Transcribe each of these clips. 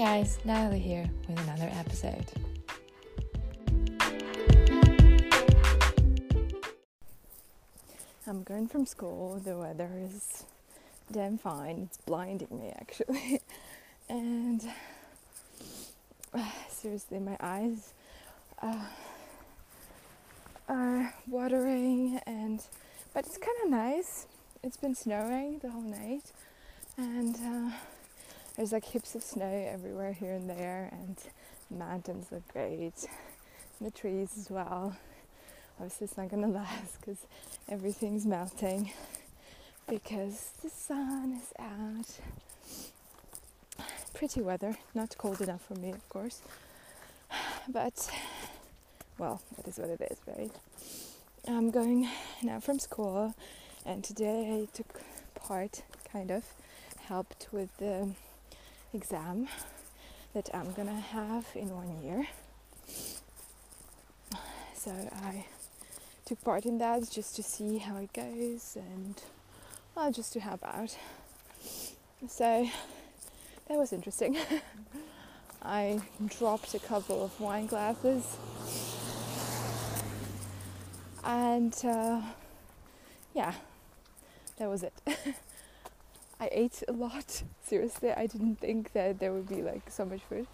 guys, Natalie here with another episode. I'm going from school. The weather is damn fine. It's blinding me actually. and uh, seriously, my eyes uh, are watering and but it's kind of nice. It's been snowing the whole night and uh, there's like heaps of snow everywhere here and there and mountains look great. And the trees as well. Obviously it's not gonna last because everything's melting because the sun is out. Pretty weather, not cold enough for me, of course, but well, that is what it is, right? I'm going now from school, and today I took part, kind of, helped with the exam that I'm gonna have in one year. So I took part in that just to see how it goes and well, just to help out. So that was interesting. I dropped a couple of wine glasses and uh, yeah, that was it. I ate a lot. Seriously, I didn't think that there would be like so much food,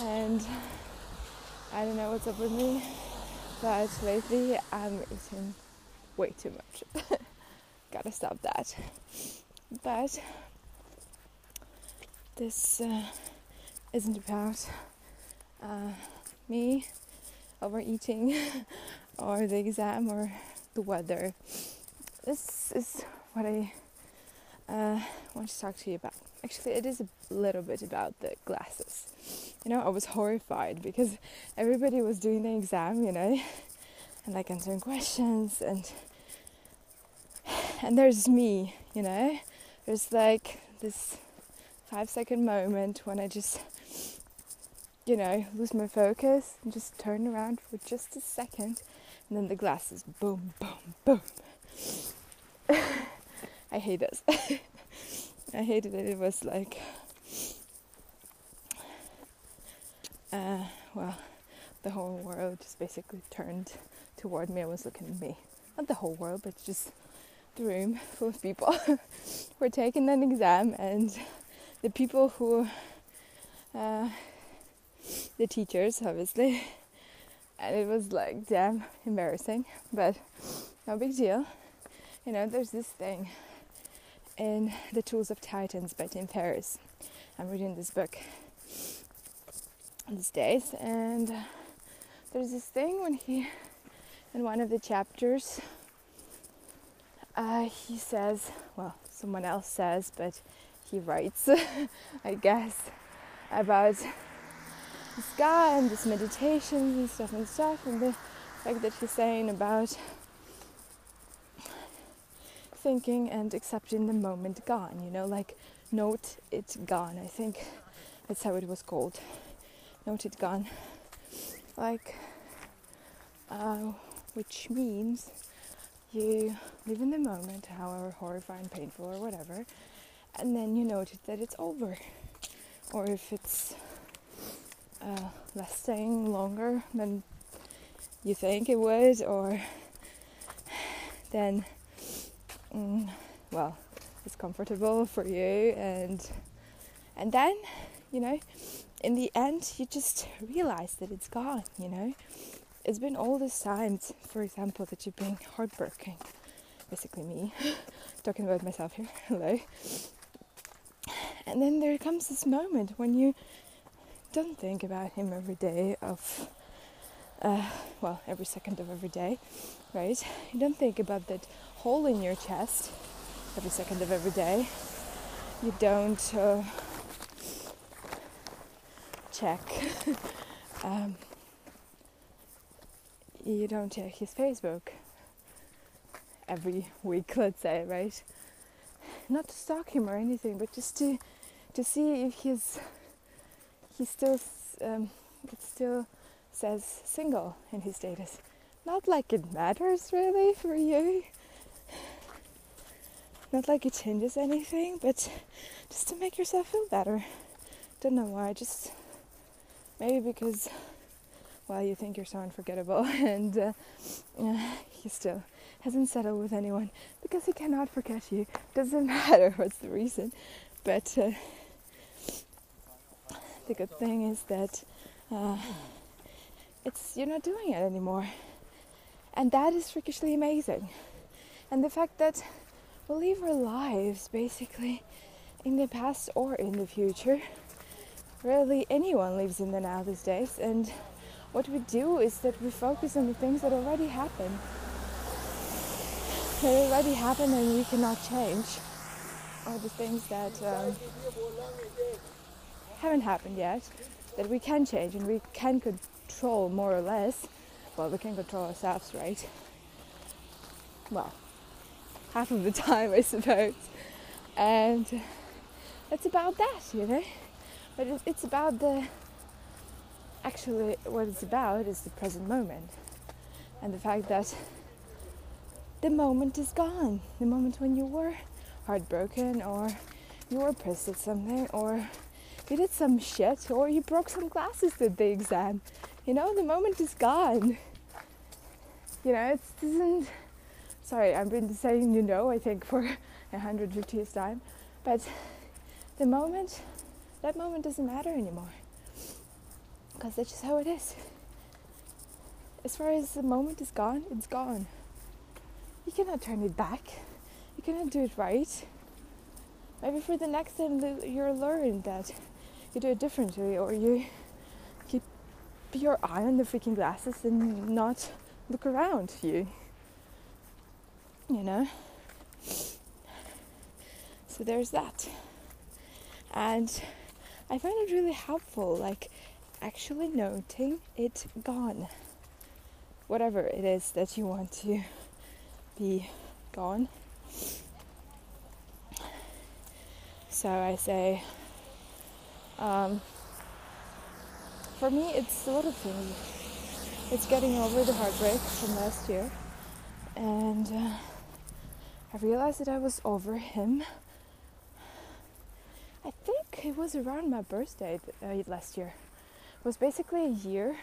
and I don't know what's up with me. But lately I'm eating way too much. Gotta stop that. But this uh, isn't about uh, me overeating or the exam or the weather. This is what I uh, want to talk to you about. Actually, it is a little bit about the glasses you know, I was horrified because everybody was doing the exam, you know, and like answering questions and and there's me, you know. There's like this five second moment when I just you know, lose my focus and just turn around for just a second and then the glasses boom boom boom. I hate this. I hated it. It was like uh, well, the whole world just basically turned toward me and was looking at me. Not the whole world, but just the room full of people were taking an exam, and the people who, uh, the teachers, obviously, and it was like damn embarrassing, but no big deal. You know, there's this thing in The Tools of Titans by Tim Ferriss. I'm reading this book these days. And there's this thing when he, in one of the chapters, uh, he says, well, someone else says, but he writes, I guess, about this guy and this meditation and stuff and stuff, and the fact that he's saying about thinking and accepting the moment gone, you know, like note it's gone. I think that's how it was called noted gone like uh, which means you live in the moment however horrifying painful or whatever and then you notice that it's over or if it's uh, lasting longer than you think it would or then mm, well it's comfortable for you and and then you know in the end, you just realize that it's gone, you know? It's been all this time, for example, that you've been heartbroken. Basically, me talking about myself here. Hello. And then there comes this moment when you don't think about him every day of, uh, well, every second of every day, right? You don't think about that hole in your chest every second of every day. You don't. Uh, check. um, you don't check his Facebook every week, let's say, right? Not to stalk him or anything, but just to to see if he's he still um, it still says single in his status. Not like it matters really for you. Not like it changes anything, but just to make yourself feel better don't know why. Just maybe because, well, you think you're so unforgettable, and uh, he still hasn't settled with anyone because he cannot forget you. Doesn't matter what's the reason, but uh, the good thing is that uh, it's you're not doing it anymore, and that is freakishly amazing. And the fact that we live our lives basically in the past or in the future. Rarely anyone lives in the now these days, and what we do is that we focus on the things that already happened. They already happened and we cannot change, or the things that um, haven't happened yet that we can change and we can control more or less. Well, we can control ourselves, right? Well, half of the time, I suppose. And it's about that, you know. But it's about the actually what it's about is the present moment and the fact that the moment is gone. The moment when you were heartbroken or you were pissed at something or you did some shit or you broke some glasses at the exam. You know, the moment is gone. You know, it doesn't. Sorry, I've been saying you know, I think, for 150th time. But the moment, that moment doesn't matter anymore. Because that's just how it is. As far as the moment is gone, it's gone. You cannot turn it back. You cannot do it right. Maybe for the next time you'll learn that you do it differently or you keep your eye on the freaking glasses and not look around you. You know? So there's that. And I find it really helpful, like actually noting it gone. Whatever it is that you want to be gone. So I say, um, for me, it's a lot of thing. It's getting over the heartbreak from last year, and uh, I realized that I was over him I think it was around my birthday uh, last year. It was basically a year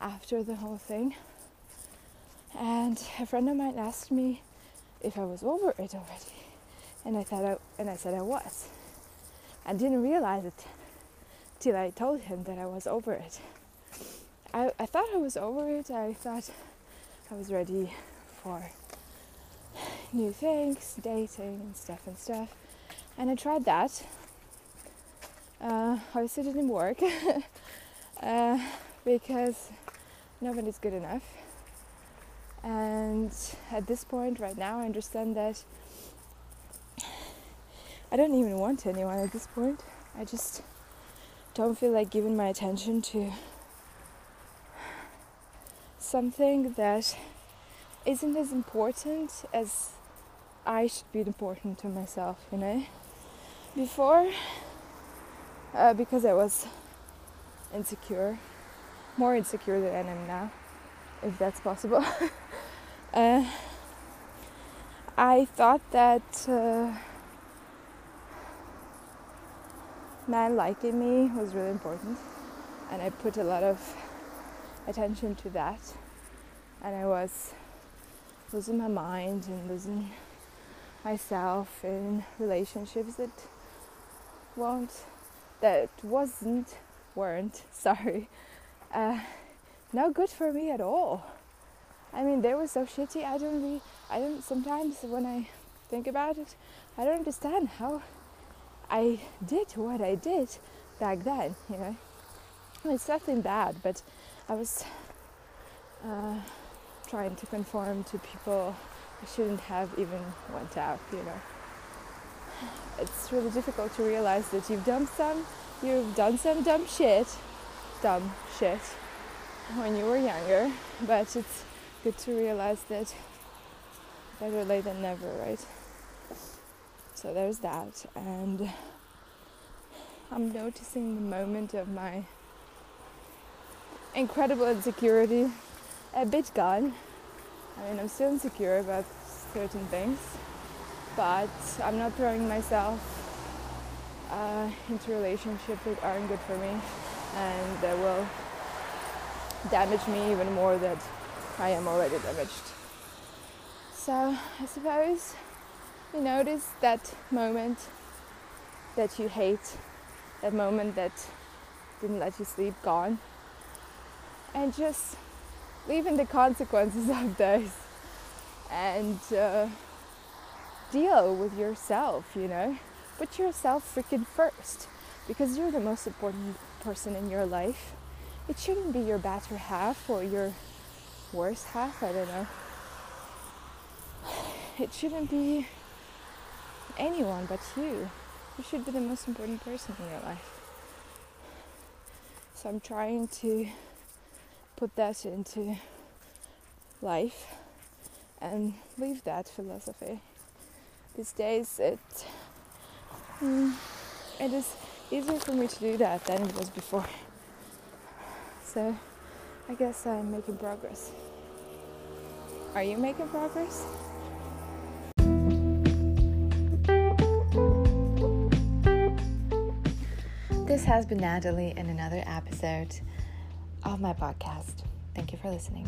after the whole thing. And a friend of mine asked me if I was over it already. And I thought I, and I said I was. I didn't realize it till I told him that I was over it. I, I thought I was over it. I thought I was ready for new things, dating and stuff and stuff and I tried that. Uh, obviously, it didn't work uh, because nobody's good enough. And at this point, right now, I understand that I don't even want anyone at this point. I just don't feel like giving my attention to something that isn't as important as I should be important to myself, you know? before uh, because I was insecure, more insecure than I am now, if that's possible. uh, I thought that uh, man liking me was really important, and I put a lot of attention to that, and I was losing my mind and losing myself in relationships that won't that wasn't weren't sorry uh, no good for me at all. I mean they were so shitty i don't really i don't sometimes when i think about it i don't understand how i did what i did back then you know? It's nothing bad but i was uh, trying to conform to people i shouldn't have even went out you know. It's really difficult to realize that you've done some you've done some dumb shit dumb shit when you were younger but it's good to realize that better late than never right? So there's that and i'm noticing the moment of my incredible insecurity a bit gone i mean i'm still insecure about certain things but I'm not throwing myself uh, into relationships that aren't good for me and that will damage me even more than I am already damaged. So I suppose you notice that moment that you hate, that moment that didn't let you sleep gone, and just live in the consequences of those and uh, deal with yourself, you know. Put yourself freaking first because you're the most important person in your life. It shouldn't be your better half or your worse half, I don't know. It shouldn't be anyone but you. You should be the most important person in your life. So I'm trying to put that into life and live that philosophy. These days, it mm, it is easier for me to do that than it was before. So, I guess I'm making progress. Are you making progress? This has been Natalie in another episode of my podcast. Thank you for listening.